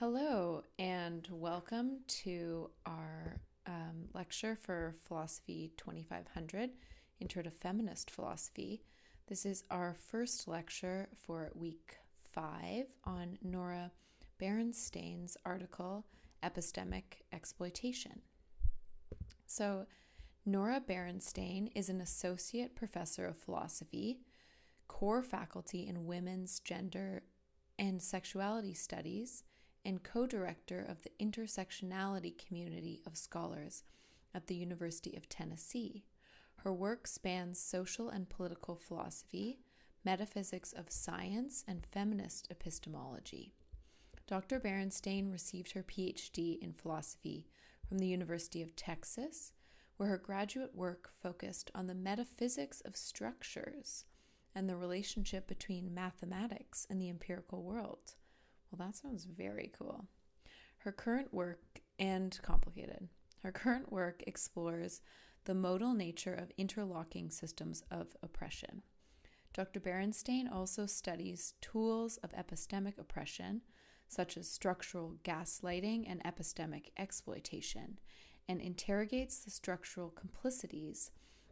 Hello, and welcome to our um, lecture for Philosophy 2500 Intro to Feminist Philosophy. This is our first lecture for week five on Nora Berenstain's article, Epistemic Exploitation. So, Nora Berenstain is an associate professor of philosophy, core faculty in women's gender and sexuality studies and co director of the intersectionality community of scholars at the University of Tennessee. Her work spans social and political philosophy, metaphysics of science, and feminist epistemology. Dr. Berenstain received her PhD in philosophy from the University of Texas, where her graduate work focused on the metaphysics of structures and the relationship between mathematics and the empirical world. Well, that sounds very cool. Her current work, and complicated, her current work explores the modal nature of interlocking systems of oppression. Dr. Berenstain also studies tools of epistemic oppression, such as structural gaslighting and epistemic exploitation, and interrogates the structural complicities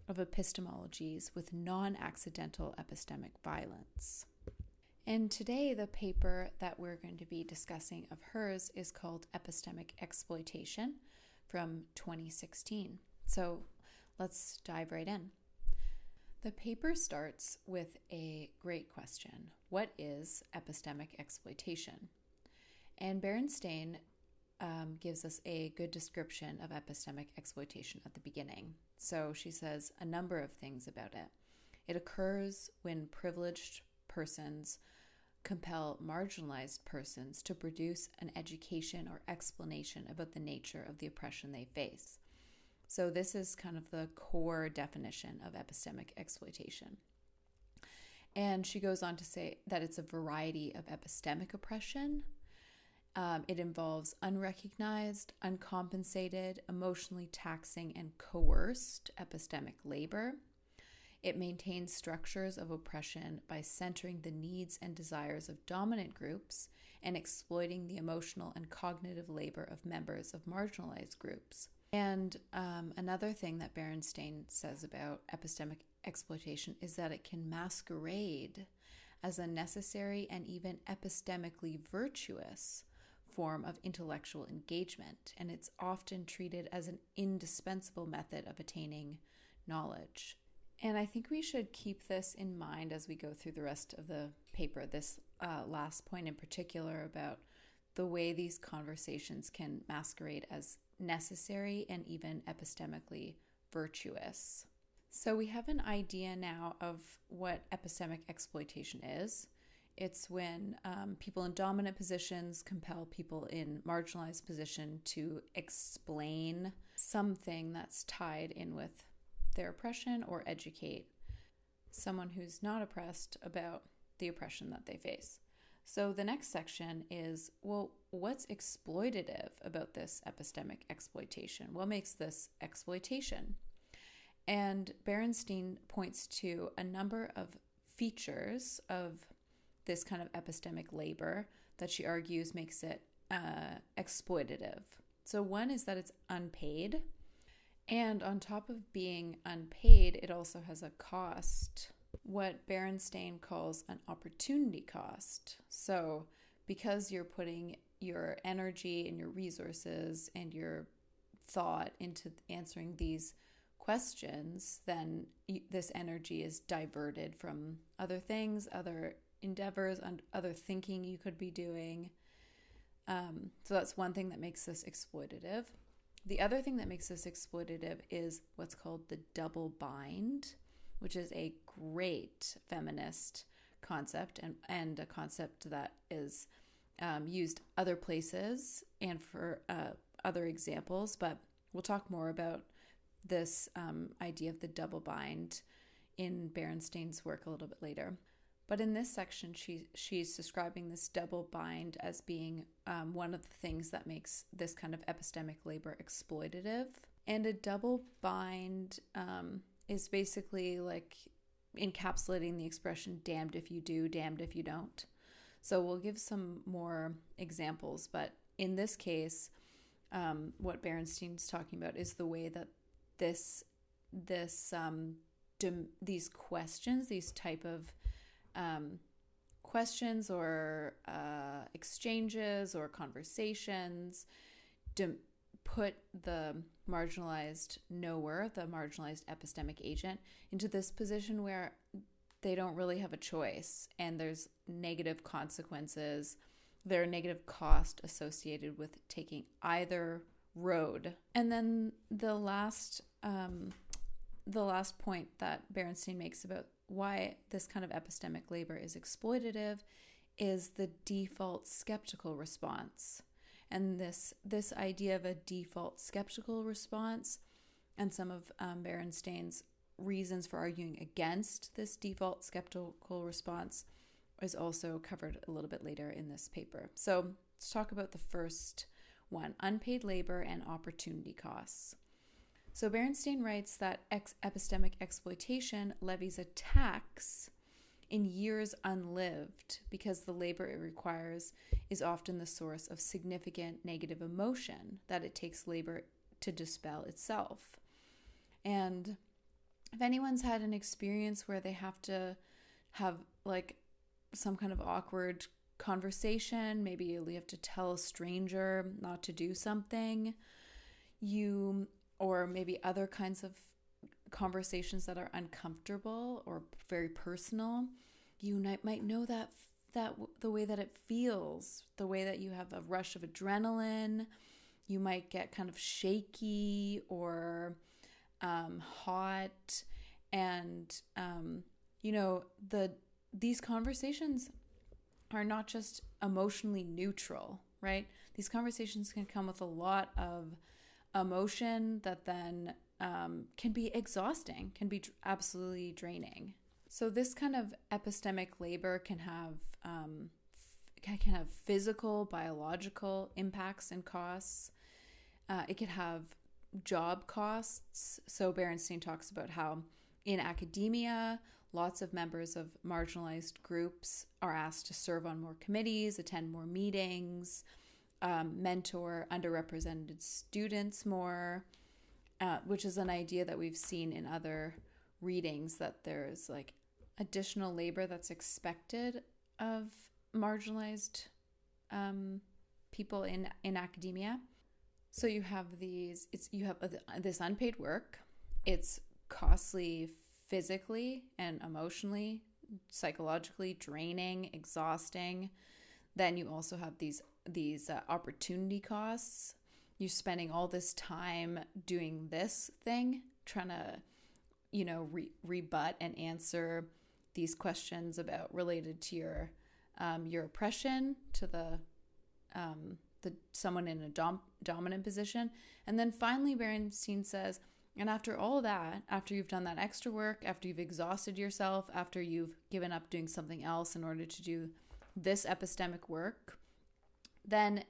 of epistemologies with non accidental epistemic violence. And today, the paper that we're going to be discussing of hers is called Epistemic Exploitation from 2016. So let's dive right in. The paper starts with a great question What is epistemic exploitation? And Berenstain um, gives us a good description of epistemic exploitation at the beginning. So she says a number of things about it. It occurs when privileged persons compel marginalized persons to produce an education or explanation about the nature of the oppression they face. So, this is kind of the core definition of epistemic exploitation. And she goes on to say that it's a variety of epistemic oppression. Um, it involves unrecognized, uncompensated, emotionally taxing, and coerced epistemic labor. It maintains structures of oppression by centering the needs and desires of dominant groups and exploiting the emotional and cognitive labor of members of marginalized groups. And um, another thing that Berenstain says about epistemic exploitation is that it can masquerade as a necessary and even epistemically virtuous form of intellectual engagement, and it's often treated as an indispensable method of attaining knowledge. And I think we should keep this in mind as we go through the rest of the paper, this uh, last point in particular about the way these conversations can masquerade as necessary and even epistemically virtuous. So, we have an idea now of what epistemic exploitation is. It's when um, people in dominant positions compel people in marginalized position to explain something that's tied in with their oppression or educate someone who's not oppressed about the oppression that they face. So the next section is well, what's exploitative about this epistemic exploitation? What makes this exploitation? And Berenstain points to a number of features of this kind of epistemic labor that she argues makes it uh, exploitative. So, one is that it's unpaid. And on top of being unpaid, it also has a cost, what Berenstain calls an opportunity cost. So, because you're putting your energy and your resources and your thought into answering these questions, then this energy is diverted from other things, other endeavors, and other thinking you could be doing. Um, so that's one thing that makes this exploitative. The other thing that makes this exploitative is what's called the double bind, which is a great feminist concept and, and a concept that is um, used other places and for uh, other examples. But we'll talk more about this um, idea of the double bind in Berenstain's work a little bit later. But in this section, she she's describing this double bind as being um, one of the things that makes this kind of epistemic labor exploitative. And a double bind um, is basically like encapsulating the expression "damned if you do, damned if you don't." So we'll give some more examples, but in this case, um, what Berenstain's talking about is the way that this this um, dem- these questions, these type of um, questions or uh, exchanges or conversations, dem- put the marginalized knower, the marginalized epistemic agent, into this position where they don't really have a choice and there's negative consequences. There are negative costs associated with taking either road. And then the last um, the last point that Berenstain makes about why this kind of epistemic labor is exploitative is the default skeptical response and this this idea of a default skeptical response and some of um, Berenstain's reasons for arguing against this default skeptical response is also covered a little bit later in this paper. So let's talk about the first one unpaid labor and opportunity costs. So Berenstain writes that ex- epistemic exploitation levies a tax in years unlived because the labor it requires is often the source of significant negative emotion that it takes labor to dispel itself. And if anyone's had an experience where they have to have like some kind of awkward conversation, maybe you have to tell a stranger not to do something, you or maybe other kinds of conversations that are uncomfortable or very personal, you might know that that the way that it feels, the way that you have a rush of adrenaline, you might get kind of shaky or um, hot, and um, you know the these conversations are not just emotionally neutral, right? These conversations can come with a lot of emotion that then um, can be exhausting, can be absolutely draining. So this kind of epistemic labor can have um, can have physical, biological impacts and costs. Uh, it could have job costs. So Berenstain talks about how in academia, lots of members of marginalized groups are asked to serve on more committees, attend more meetings, um, mentor underrepresented students more, uh, which is an idea that we've seen in other readings that there's like additional labor that's expected of marginalized um, people in in academia. So you have these. It's you have this unpaid work. It's costly physically and emotionally, psychologically draining, exhausting. Then you also have these these uh, opportunity costs. You're spending all this time doing this thing, trying to, you know, re- rebut and answer these questions about related to your um, your oppression, to the um, the someone in a dom- dominant position, and then finally, Berenstain says, and after all that, after you've done that extra work, after you've exhausted yourself, after you've given up doing something else in order to do this epistemic work, then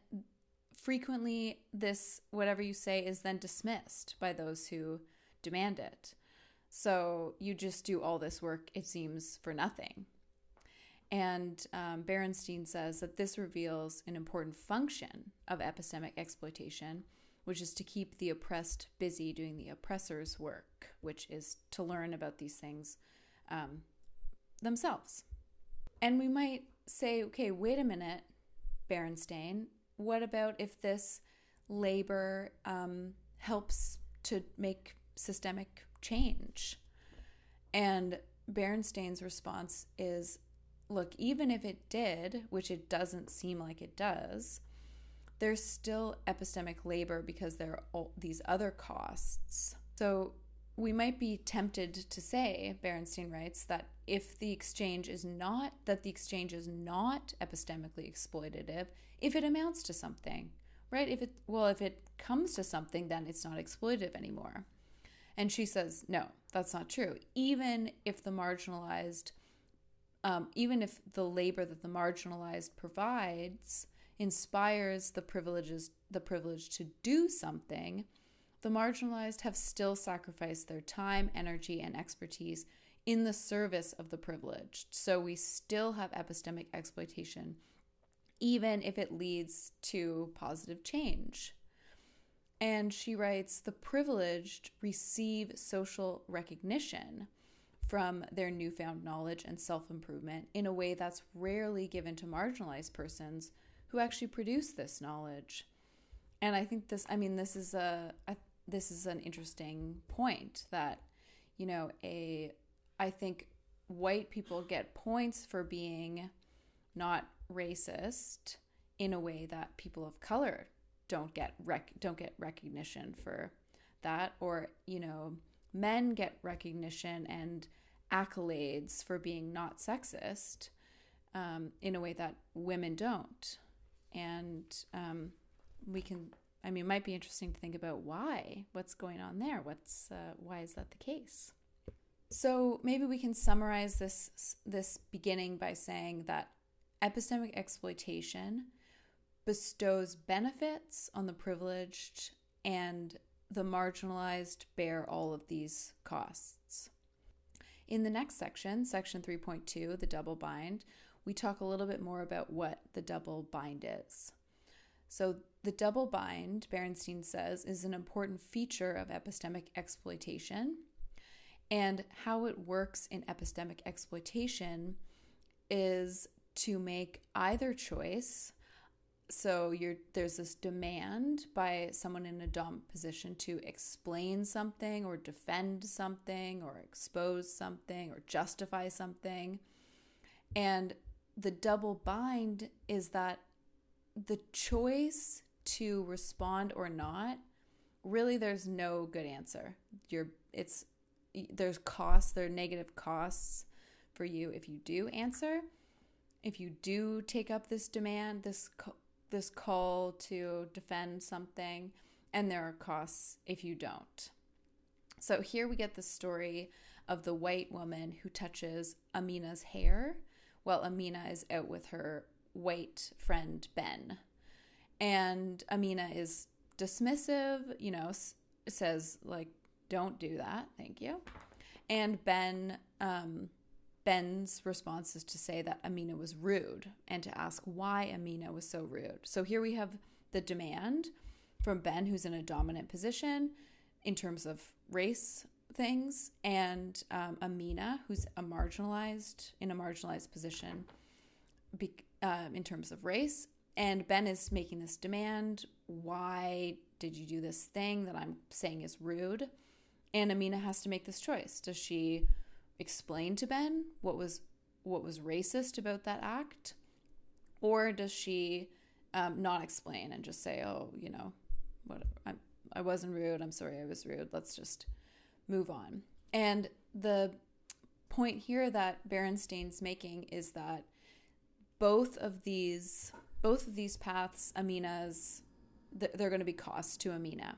frequently this whatever you say is then dismissed by those who demand it. So you just do all this work, it seems, for nothing. And um, Berenstain says that this reveals an important function of epistemic exploitation, which is to keep the oppressed busy doing the oppressor's work, which is to learn about these things um, themselves. And we might say, okay, wait a minute, Berenstain, what about if this labor um, helps to make systemic change? And Berenstain's response is look, even if it did, which it doesn't seem like it does, there's still epistemic labor because there are all these other costs. So we might be tempted to say, Berenstain writes, that if the exchange is not that the exchange is not epistemically exploitative, if it amounts to something, right? If it well, if it comes to something, then it's not exploitative anymore. And she says, no, that's not true. Even if the marginalized, um, even if the labor that the marginalized provides inspires the privileges, the privilege to do something, the marginalized have still sacrificed their time, energy, and expertise in the service of the privileged. So we still have epistemic exploitation, even if it leads to positive change. And she writes the privileged receive social recognition from their newfound knowledge and self improvement in a way that's rarely given to marginalized persons who actually produce this knowledge. And I think this, I mean, this is a, a this is an interesting point that, you know, a, I think white people get points for being not racist in a way that people of color don't get rec- don't get recognition for that or you know men get recognition and accolades for being not sexist um, in a way that women don't. And um, we can i mean it might be interesting to think about why what's going on there what's uh, why is that the case so maybe we can summarize this this beginning by saying that epistemic exploitation bestows benefits on the privileged, and the marginalized bear all of these costs. In the next section, section 3.2, the double bind, we talk a little bit more about what the double bind is. So, the double bind, Berenstain says, is an important feature of epistemic exploitation. And how it works in epistemic exploitation is to make either choice so you're there's this demand by someone in a dom position to explain something or defend something or expose something or justify something and the double bind is that the choice to respond or not really there's no good answer you're it's there's costs there are negative costs for you if you do answer if you do take up this demand this this call to defend something, and there are costs if you don't. So here we get the story of the white woman who touches Amina's hair while Amina is out with her white friend Ben. And Amina is dismissive, you know, says, like, don't do that, thank you. And Ben um, Ben's response is to say that Amina was rude and to ask why Amina was so rude. So here we have the demand from Ben, who's in a dominant position in terms of race things, and um, Amina, who's a marginalized in a marginalized position be, uh, in terms of race. And Ben is making this demand. Why did you do this thing that I'm saying is rude? And Amina has to make this choice. Does she explain to Ben what was what was racist about that act, or does she um, not explain and just say, "Oh, you know, what I I wasn't rude. I'm sorry, I was rude. Let's just move on." And the point here that Berenstain's making is that both of these both of these paths, Amina's they're going to be cost to Amina.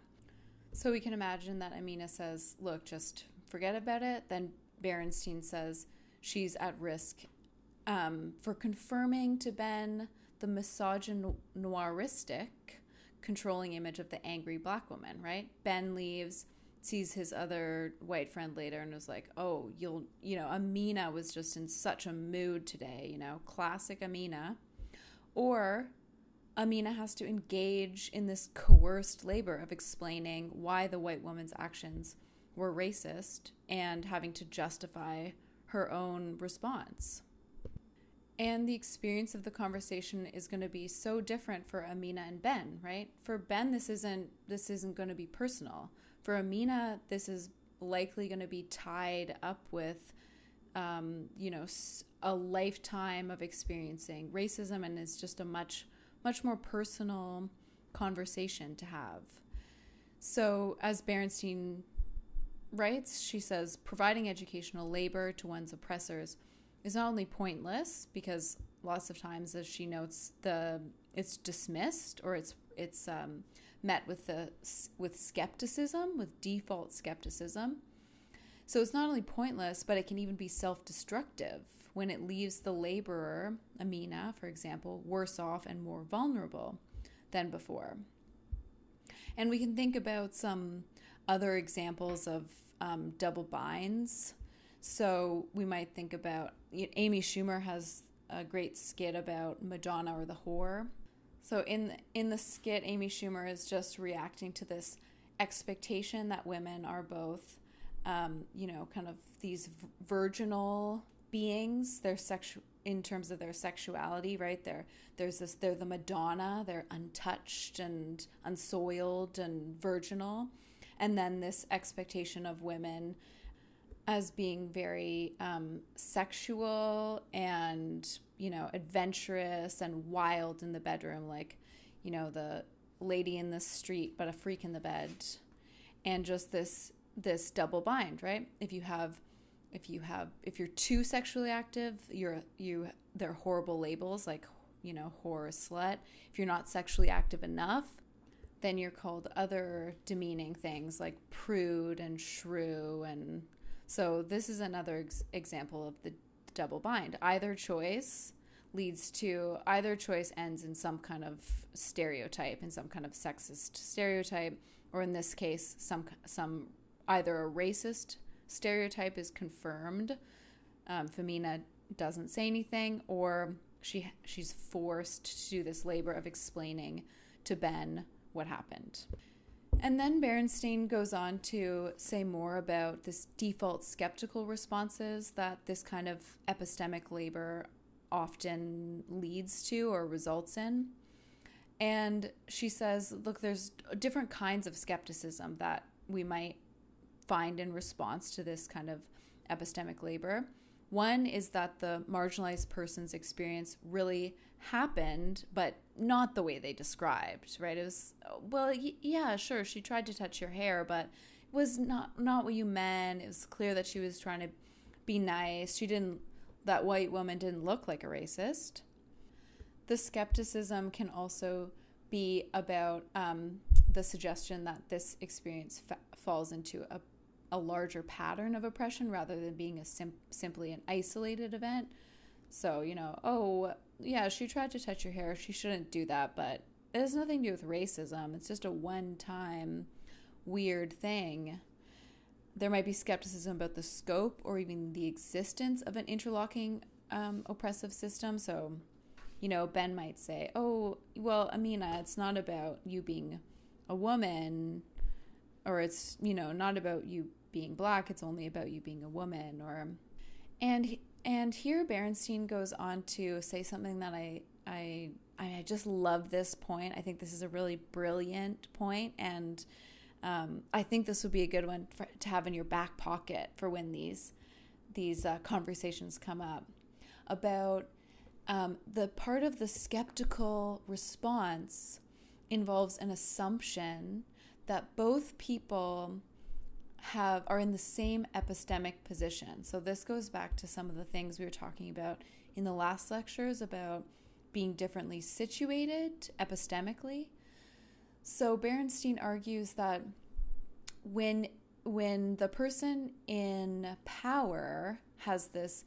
So we can imagine that Amina says, "Look, just forget about it." Then Berenstain says she's at risk um, for confirming to Ben the misogynoiristic controlling image of the angry black woman, right? Ben leaves, sees his other white friend later, and was like, oh, you'll, you know, Amina was just in such a mood today, you know, classic Amina. Or Amina has to engage in this coerced labor of explaining why the white woman's actions were racist and having to justify her own response. And the experience of the conversation is going to be so different for Amina and Ben, right? For Ben this isn't this isn't going to be personal. For Amina this is likely going to be tied up with um, you know a lifetime of experiencing racism and it's just a much much more personal conversation to have. So as Berenstain writes, she says, providing educational labor to one's oppressors is not only pointless because lots of times, as she notes, the it's dismissed or it's it's um, met with the with skepticism, with default skepticism. So it's not only pointless, but it can even be self-destructive when it leaves the laborer, Amina, for example, worse off and more vulnerable than before. And we can think about some other examples of um, double binds. So we might think about you know, Amy Schumer has a great skit about Madonna or the whore. So in in the skit, Amy Schumer is just reacting to this expectation that women are both, um, you know, kind of these virginal beings. They're sexual in terms of their sexuality, right? They're there's this they're the Madonna. They're untouched and unsoiled and virginal, and then this expectation of women as being very um, sexual and you know adventurous and wild in the bedroom like you know the lady in the street but a freak in the bed and just this this double bind right? If you have if you have if you're too sexually active you're you they're horrible labels like you know whore slut. If you're not sexually active enough then you're called other demeaning things like prude and shrew and so this is another ex- example of the double bind. Either choice leads to either choice ends in some kind of stereotype, in some kind of sexist stereotype, or in this case, some some either a racist stereotype is confirmed. Um, Femina doesn't say anything, or she she's forced to do this labor of explaining to Ben what happened. And then Berenstain goes on to say more about this default skeptical responses that this kind of epistemic labor often leads to or results in. And she says, look, there's different kinds of skepticism that we might find in response to this kind of epistemic labor. One is that the marginalized person's experience really happened, but not the way they described, right? It was, well, yeah, sure, she tried to touch your hair, but it was not, not what you meant. It was clear that she was trying to be nice. She didn't, that white woman didn't look like a racist. The skepticism can also be about um, the suggestion that this experience fa- falls into a a larger pattern of oppression rather than being a sim- simply an isolated event. So, you know, oh, yeah, she tried to touch your hair. She shouldn't do that, but it has nothing to do with racism. It's just a one time weird thing. There might be skepticism about the scope or even the existence of an interlocking um, oppressive system. So, you know, Ben might say, oh, well, Amina, it's not about you being a woman or it's, you know, not about you being black, it's only about you being a woman or and and here Berenstain goes on to say something that I I I just love this point. I think this is a really brilliant point and um, I think this would be a good one for, to have in your back pocket for when these these uh, conversations come up about um, the part of the skeptical response involves an assumption that both people have are in the same epistemic position. So this goes back to some of the things we were talking about in the last lectures about being differently situated epistemically. So Berenstain argues that when when the person in power has this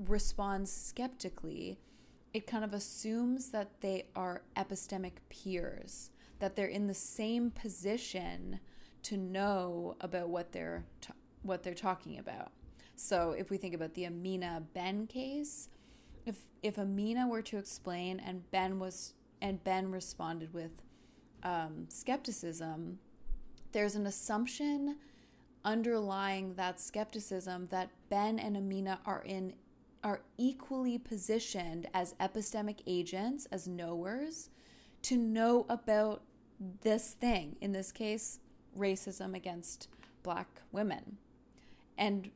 responds skeptically, it kind of assumes that they are epistemic peers, that they're in the same position to know about what they're t- what they're talking about. So if we think about the Amina Ben case, if if Amina were to explain and Ben was and Ben responded with um, skepticism, there's an assumption underlying that skepticism that Ben and Amina are in are equally positioned as epistemic agents, as knowers, to know about this thing. In this case, racism against black women. And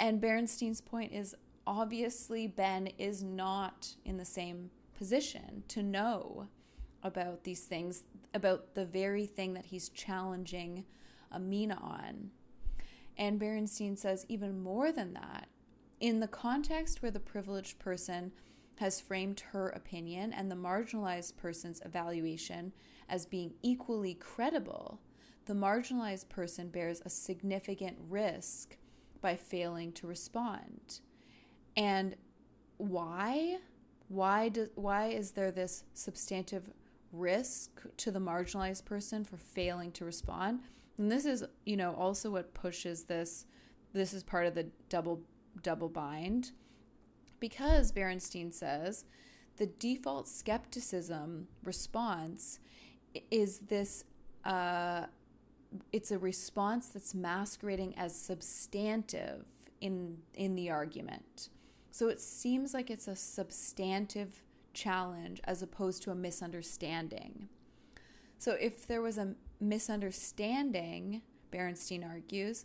and Berenstain's point is obviously Ben is not in the same position to know about these things, about the very thing that he's challenging Amina on. And Berenstain says even more than that, in the context where the privileged person has framed her opinion and the marginalized person's evaluation as being equally credible, the marginalized person bears a significant risk by failing to respond. And why? Why do, why is there this substantive risk to the marginalized person for failing to respond? And this is, you know, also what pushes this this is part of the double double bind because Berenstain says the default skepticism response is this uh, it's a response that's masquerading as substantive in in the argument. So it seems like it's a substantive challenge as opposed to a misunderstanding. So if there was a misunderstanding Berenstain argues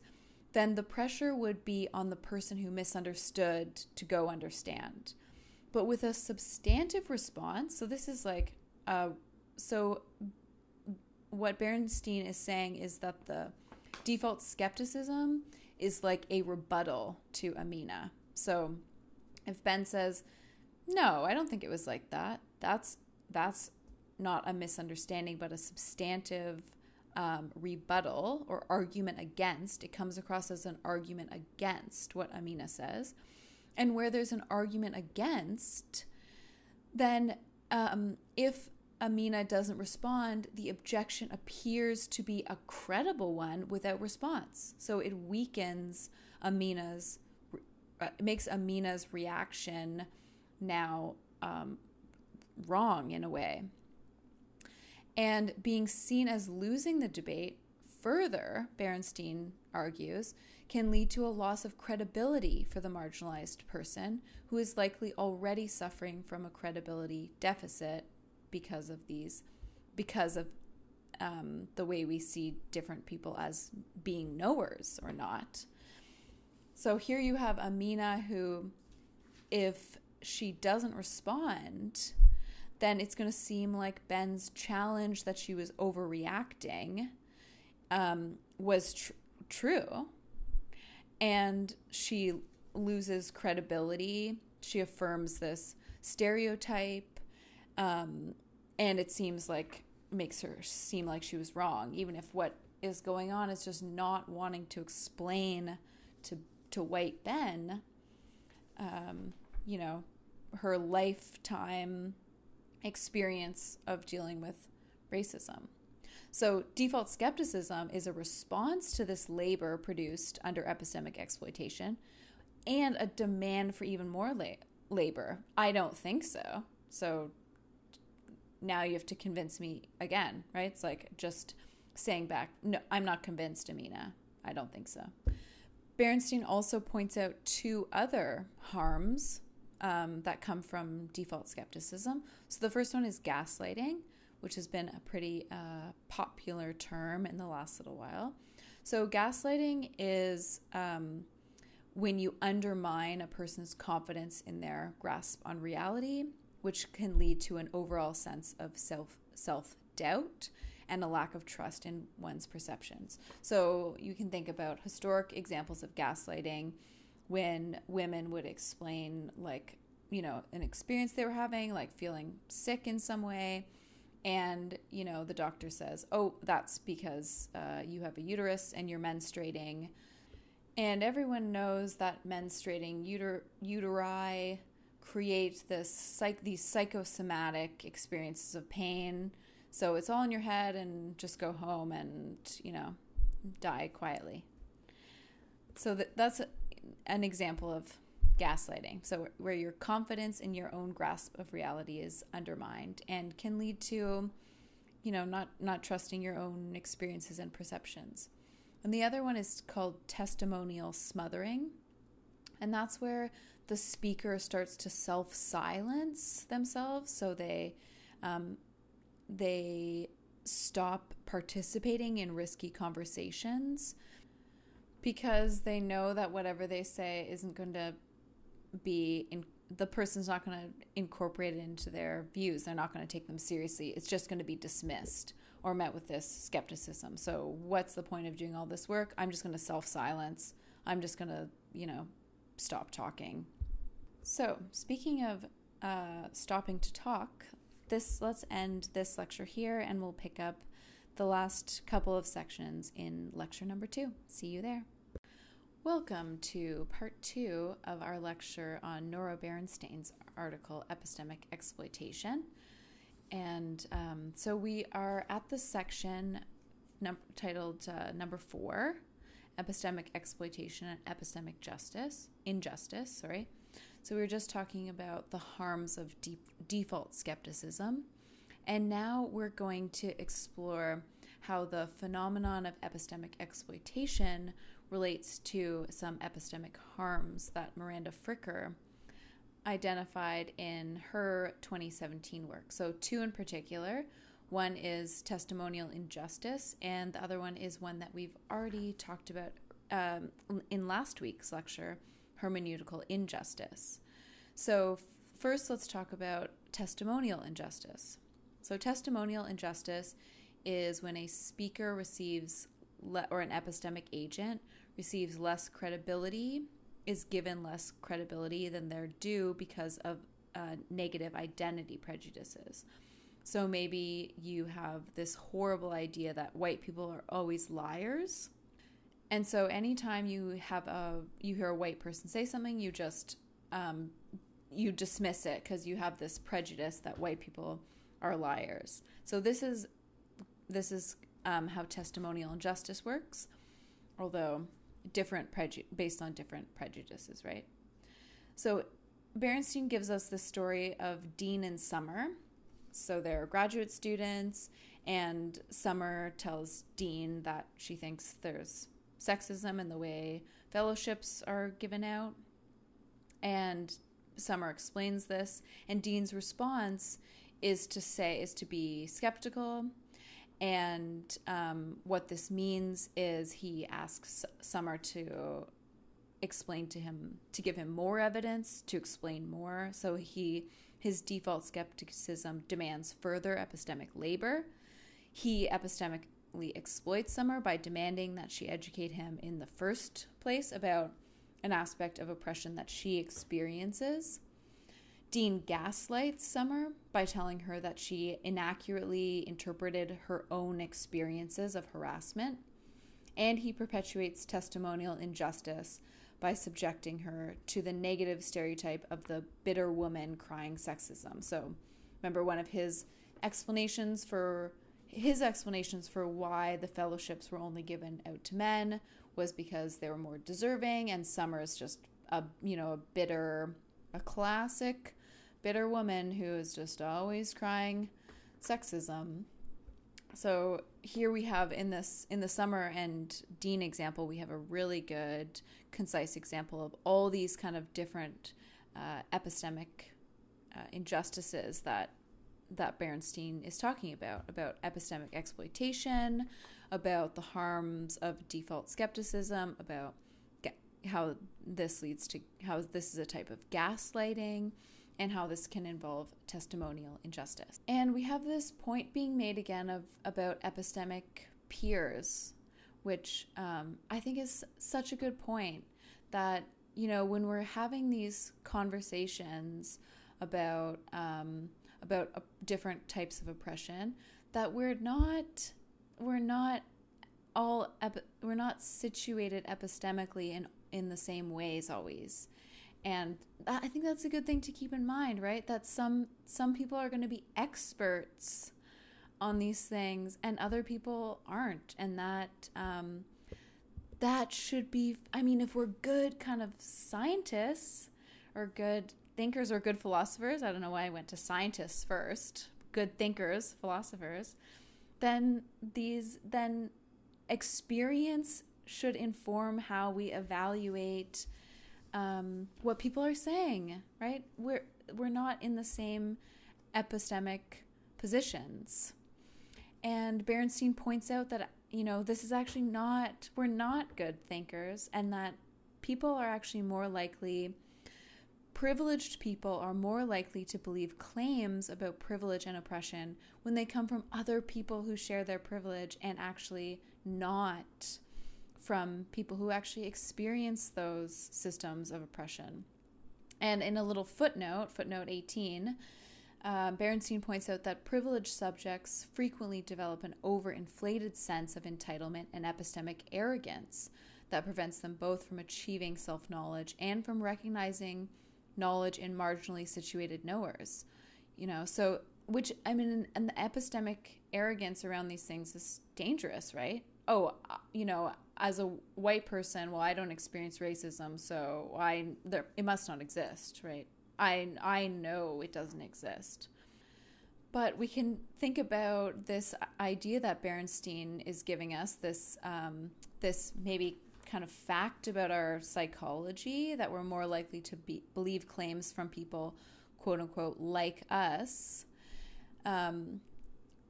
then the pressure would be on the person who misunderstood to go understand. But with a substantive response so this is like uh, so what Berenstain is saying is that the default skepticism is like a rebuttal to Amina. So if Ben says, "No, I don't think it was like that," that's that's not a misunderstanding, but a substantive um, rebuttal or argument against. It comes across as an argument against what Amina says. And where there's an argument against, then um, if Amina doesn't respond, the objection appears to be a credible one without response. So it weakens Amina's, uh, it makes Amina's reaction now um, wrong in a way. And being seen as losing the debate, further, Berenstain argues, can lead to a loss of credibility for the marginalized person who is likely already suffering from a credibility deficit because of these, because of um, the way we see different people as being knowers or not. So here you have Amina who, if she doesn't respond, then it's going to seem like Ben's challenge that she was overreacting um, was tr- true. And she loses credibility. She affirms this stereotype um, and it seems like makes her seem like she was wrong, even if what is going on is just not wanting to explain to to white Ben, um, you know, her lifetime experience of dealing with racism. So, default skepticism is a response to this labor produced under epistemic exploitation and a demand for even more la- labor. I don't think so. So, now you have to convince me again, right? It's like just saying back, no, I'm not convinced, Amina. I don't think so. Berenstain also points out two other harms um, that come from default skepticism. So the first one is gaslighting, which has been a pretty uh, popular term in the last little while. So gaslighting is um, when you undermine a person's confidence in their grasp on reality which can lead to an overall sense of self self doubt and a lack of trust in one's perceptions. So you can think about historic examples of gaslighting when women would explain like you know an experience they were having like feeling sick in some way and you know the doctor says oh that's because uh, you have a uterus and you're menstruating and everyone knows that menstruating uter- uteri create this psych these psychosomatic experiences of pain. So it's all in your head and just go home and, you know, die quietly. So that, that's an example of gaslighting. So where your confidence in your own grasp of reality is undermined and can lead to you know not not trusting your own experiences and perceptions. And the other one is called testimonial smothering. And that's where the speaker starts to self silence themselves, so they um, they stop participating in risky conversations because they know that whatever they say isn't going to be in the person's not going to incorporate it into their views. They're not going to take them seriously. It's just going to be dismissed or met with this skepticism. So what's the point of doing all this work? I'm just going to self silence i'm just going to you know stop talking so, speaking of uh, stopping to talk, this let's end this lecture here, and we'll pick up the last couple of sections in lecture number two. See you there. Welcome to part two of our lecture on Nora Berenstain's article Epistemic Exploitation. And um, so we are at the section num- titled uh, number four epistemic exploitation and epistemic justice, injustice, sorry. So we were just talking about the harms of deep, default skepticism. And now we're going to explore how the phenomenon of epistemic exploitation relates to some epistemic harms that Miranda Fricker identified in her 2017 work. So, two in particular. One is testimonial injustice, and the other one is one that we've already talked about um, in last week's lecture hermeneutical injustice. So, first, let's talk about testimonial injustice. So, testimonial injustice is when a speaker receives, le- or an epistemic agent receives less credibility is given less credibility than they're due because of uh, negative identity prejudices. So maybe you have this horrible idea that white people are always liars. And so anytime you have a you hear a white person say something, you just um, you dismiss it because you have this prejudice that white people are liars. So this is this is um, how testimonial injustice works, although different preju- based on different prejudices, right? So Berenstain gives us the story of Dean and Summer. So they're graduate students, and Summer tells Dean that she thinks there's sexism in the way fellowships are given out. And Summer explains this, and Dean's response is to say, is to be skeptical and um, what this means is he asks Summer to explain to him, to give him more evidence, to explain more. So he, his default skepticism demands further epistemic labor. He epistemically exploits Summer by demanding that she educate him in the first place about an aspect of oppression that she experiences. Dean gaslights Summer by telling her that she inaccurately interpreted her own experiences of harassment, and he perpetuates testimonial injustice by subjecting her to the negative stereotype of the bitter woman crying sexism. So, remember one of his explanations for his explanations for why the fellowships were only given out to men was because they were more deserving and Summer is just a you know a bitter a classic bitter woman who is just always crying sexism. So here we have in this in the summer and Dean example, we have a really good, concise example of all these kind of different uh, epistemic uh, injustices that that Berenstain is talking about about epistemic exploitation, about the harms of default skepticism, about how this leads to how this is a type of gaslighting and how this can involve testimonial injustice. And we have this point being made again of about epistemic peers, which um, I think is such a good point that you know when we're having these conversations about um, about uh, different types of oppression, that we're not we're not all we're not situated epistemically in in the same ways always. And i think that's a good thing to keep in mind right? That some some people are going to be experts on these things and other people aren't. And that um, that should be i mean if we're good kind of scientists or good thinkers or good philosophers i don't know why i went to scientists first good thinkers philosophers then these then experience should inform how we evaluate um, what people are saying, right? We're we're not in the same epistemic positions. And Berenstain points out that you know this is actually not we're not good thinkers, and that people are actually more likely privileged people are more likely to believe claims about privilege and oppression when they come from other people who share their privilege and actually not from people who actually experience those systems of oppression. And in a little footnote, footnote 18, uh, Berenstain points out that privileged subjects frequently develop an overinflated sense of entitlement and epistemic arrogance that prevents them both from achieving self knowledge and from recognizing knowledge in marginally situated knowers. You know, so which I mean, and the epistemic arrogance around these things is dangerous, right? Oh, uh, you know, as a white person, well, I don't experience racism, so I there it must not exist, right? I I know it doesn't exist. But we can think about this idea that Berenstain is giving us this um, this maybe kind of fact about our psychology that we're more likely to be, believe claims from people, quote unquote, like us. Um,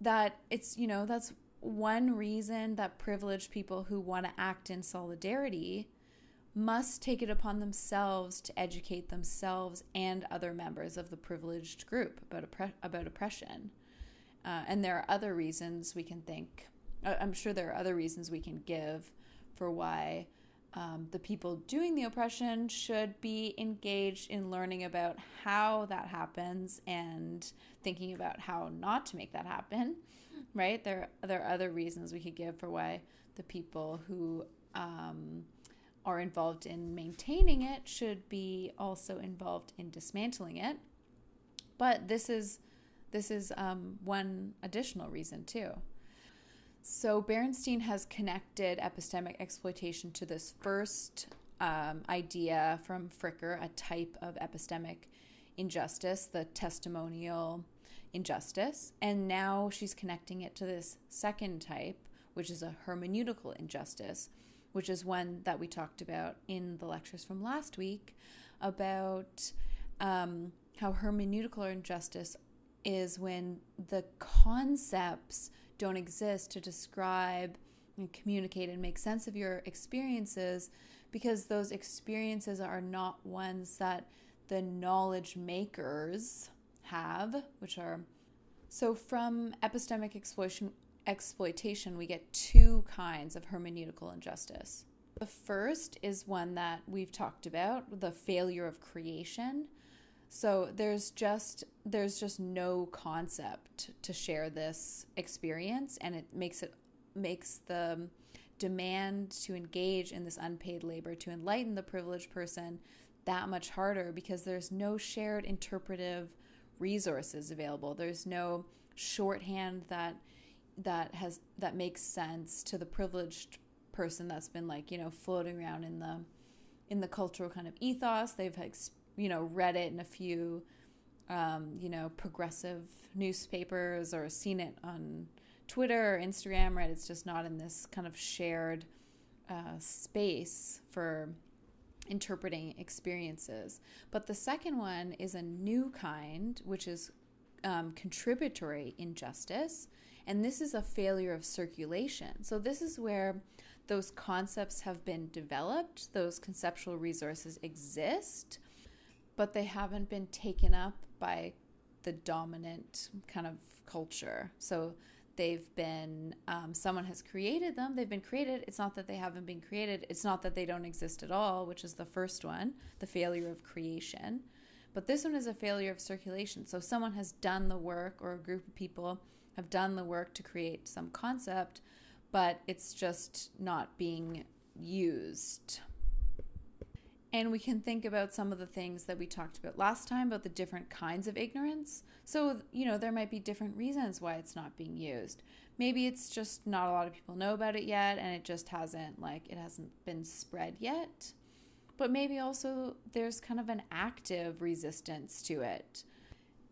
that it's you know that's one reason that privileged people who want to act in solidarity must take it upon themselves to educate themselves and other members of the privileged group about, oppre- about oppression. Uh, and there are other reasons we can think, I'm sure there are other reasons we can give for why um, the people doing the oppression should be engaged in learning about how that happens and thinking about how not to make that happen, right? There, there are other reasons we could give for why the people who um, are involved in maintaining it should be also involved in dismantling it. But this is this is um, one additional reason too. So Berenstain has connected epistemic exploitation to this first um, idea from Fricker, a type of epistemic injustice, the testimonial injustice, and now she's connecting it to this second type, which is a hermeneutical injustice, which is one that we talked about in the lectures from last week about um, how hermeneutical injustice is when the concepts don't exist to describe and communicate and make sense of your experiences because those experiences are not ones that the knowledge makers have, which are so from epistemic exploitation exploitation, we get two kinds of hermeneutical injustice. The first is one that we've talked about, the failure of creation. So there's just there's just no concept to share this experience and it makes it makes the demand to engage in this unpaid labor to enlighten the privileged person that much harder because there's no shared interpretive resources available. There's no shorthand that that has that makes sense to the privileged person that's been like you know floating around in the in the cultural kind of ethos they've you know read it in a few um, you know progressive newspapers or seen it on twitter or instagram right it's just not in this kind of shared uh, space for interpreting experiences but the second one is a new kind which is um, contributory injustice and this is a failure of circulation. So, this is where those concepts have been developed, those conceptual resources exist, but they haven't been taken up by the dominant kind of culture. So, they've been um, someone has created them they've been created it's not that they haven't been created it's not that they don't exist at all which is the first one the failure of creation but this one is a failure of circulation so someone has done the work or a group of people have done the work to create some concept, but it's just not being used. And we can think about some of the things that we talked about last time about the different kinds of ignorance. So, you know, there might be different reasons why it's not being used. Maybe it's just not a lot of people know about it yet and it just hasn't like it hasn't been spread yet. But maybe also there's kind of an active resistance to it.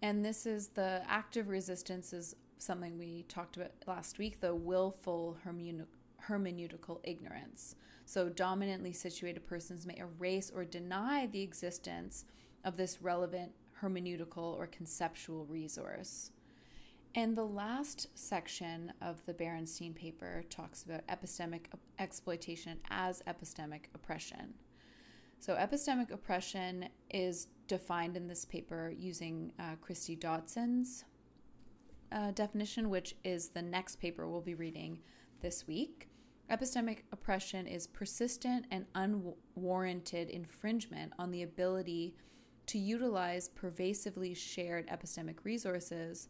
And this is the active resistance is something we talked about last week the willful hermeneutical ignorance. So, dominantly situated persons may erase or deny the existence of this relevant hermeneutical or conceptual resource. And the last section of the Berenstain paper talks about epistemic exploitation as epistemic oppression. So, epistemic oppression is defined in this paper using uh, Kristie Dotson's uh, definition, which is the next paper we'll be reading this week. Epistemic oppression is persistent and unwarranted infringement on the ability to utilize pervasively shared epistemic resources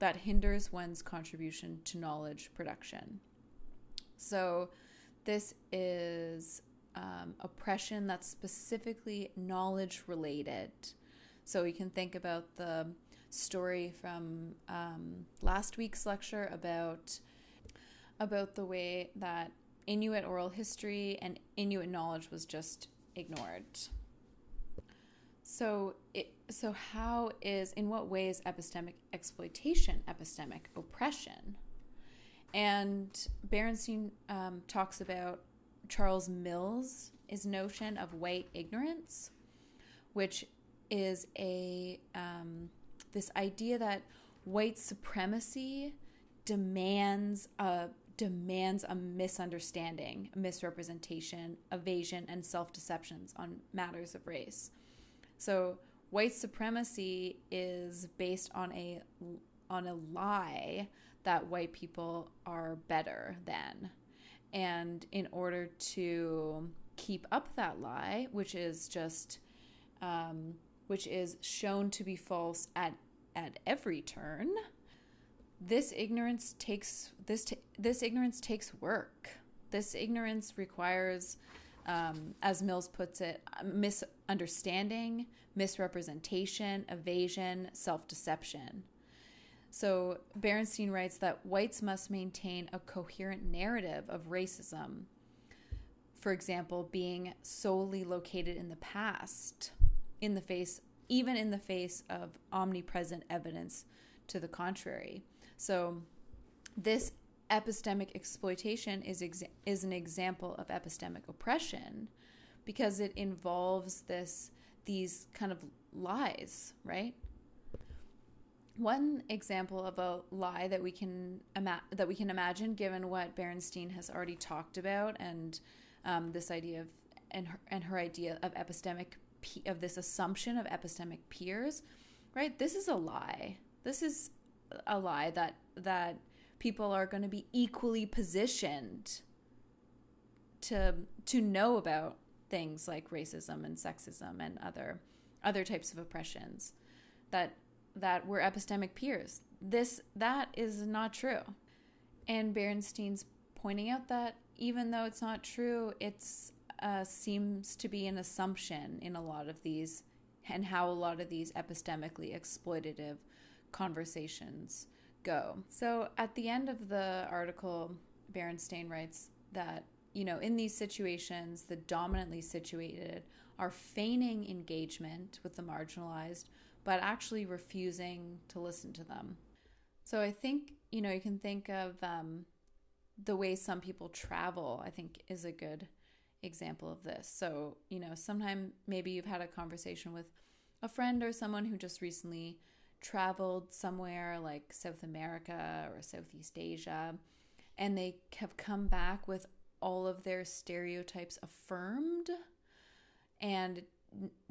that hinders one's contribution to knowledge production. So, this is um, oppression that's specifically knowledge related. So, we can think about the story from um, last week's lecture about about the way that Inuit oral history and Inuit knowledge was just ignored. So, it, so how is in what way is epistemic exploitation epistemic oppression? And Berenstain um, talks about Charles Mills' his notion of white ignorance, which is a um, this idea that white supremacy demands a demands a misunderstanding, misrepresentation, evasion, and self deceptions on matters of race. So, white supremacy is based on a on a lie that white people are better than. And in order to keep up that lie, which is just um, which is shown to be false at at every turn, this ignorance takes this t- this ignorance takes work. This ignorance requires, um, as Mills puts it, misunderstanding, misrepresentation, evasion, self deception. So Berenstain writes that whites must maintain a coherent narrative of racism. For example, being solely located in the past, in the face, even in the face of omnipresent evidence to the contrary. So, this epistemic exploitation is exa- is an example of epistemic oppression because it involves this these kind of lies, right? One example of a lie that we can ima- that we can imagine, given what Berenstain has already talked about, and um, this idea of and her, and her idea of epistemic of this assumption of epistemic peers, right? This is a lie. This is a lie that that people are going to be equally positioned to to know about things like racism and sexism and other other types of oppressions that that we're epistemic peers. This that is not true. And Berenstain's pointing out that even though it's not true it's uh, seems to be an assumption in a lot of these and how a lot of these epistemically exploitative conversations go. So at the end of the article, Berenstain writes that, you know, in these situations, the dominantly situated are feigning engagement with the marginalized, but actually refusing to listen to them. So I think, you know, you can think of um, the way some people travel, I think is a good example of this. So, you know, sometime maybe you've had a conversation with a friend or someone who just recently traveled somewhere like South America or Southeast Asia, and they have come back with all of their stereotypes affirmed, and it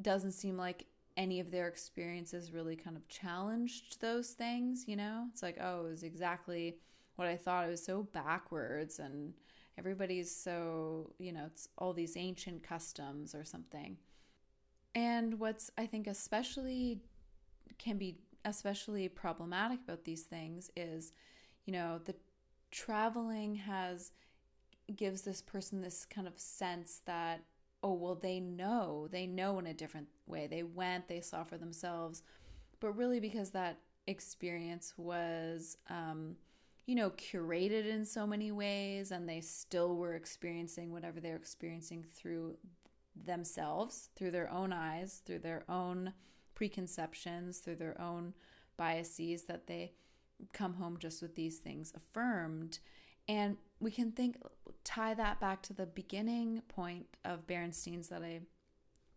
doesn't seem like any of their experiences really kind of challenged those things, you know? It's like, oh, it was exactly what I thought. It was so backwards and everybody's so, you know, it's all these ancient customs or something. And what's, I think, especially can be especially problematic about these things is, you know, the traveling has gives this person this kind of sense that oh well they know they know in a different way. They went they saw for themselves. But really because that experience was um, you know curated in so many ways and they still were experiencing whatever they're experiencing through themselves through their own eyes through their own preconceptions, through their own biases, that they come home just with these things affirmed. And we can think, tie that back to the beginning point of Berenstain's that I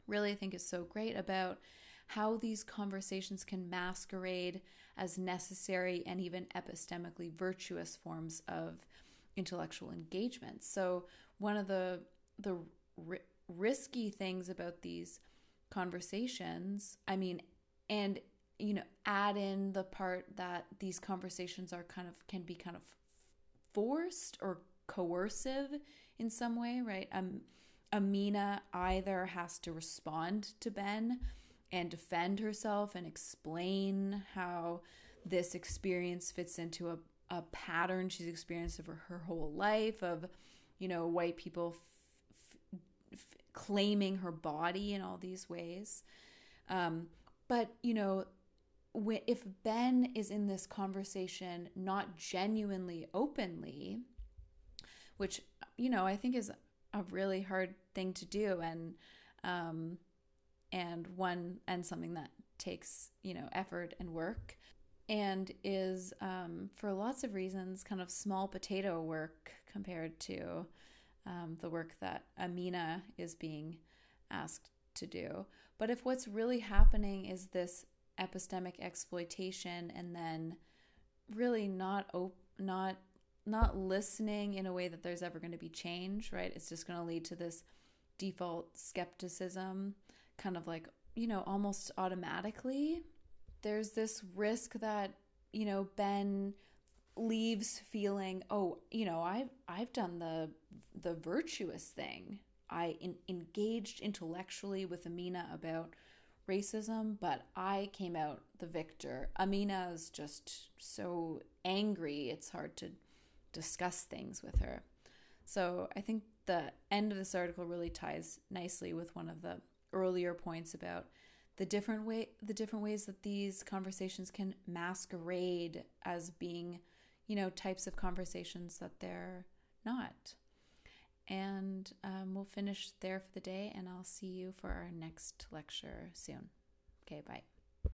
really think is so great about how these conversations can masquerade as necessary and even epistemically virtuous forms of intellectual engagement. So one of the the ri- risky things about these conversations. I mean, and you know, add in the part that these conversations are kind of can be kind of forced or coercive in some way, right? Um, Amina either has to respond to Ben and defend herself and explain how this experience fits into a, a pattern she's experienced over her whole life of, you know, white people claiming her body in all these ways. Um, but, you know, if Ben is in this conversation not genuinely openly, which you know I think is a really hard thing to do, and um, and one and something that takes you know effort and work, and is um, for lots of reasons kind of small potato work compared to um, the work that Amina is being asked to do. But if what's really happening is this epistemic exploitation and then really not op- not not listening in a way that there's ever going to be change, right? It's just going to lead to this default skepticism, kind of like, you know, almost automatically. There's this risk that, you know, Ben leaves feeling, oh, you know, I've I've done the the virtuous thing. I in, engaged intellectually with Amina about racism, but I came out the victor. Amina is just so angry, it's hard to discuss things with her. So I think the end of this article really ties nicely with one of the earlier points about the different way the different ways that these conversations can masquerade as being, you know, types of conversations that they're not. And um, we'll finish there for the day, and I'll see you for our next lecture soon. Okay, bye.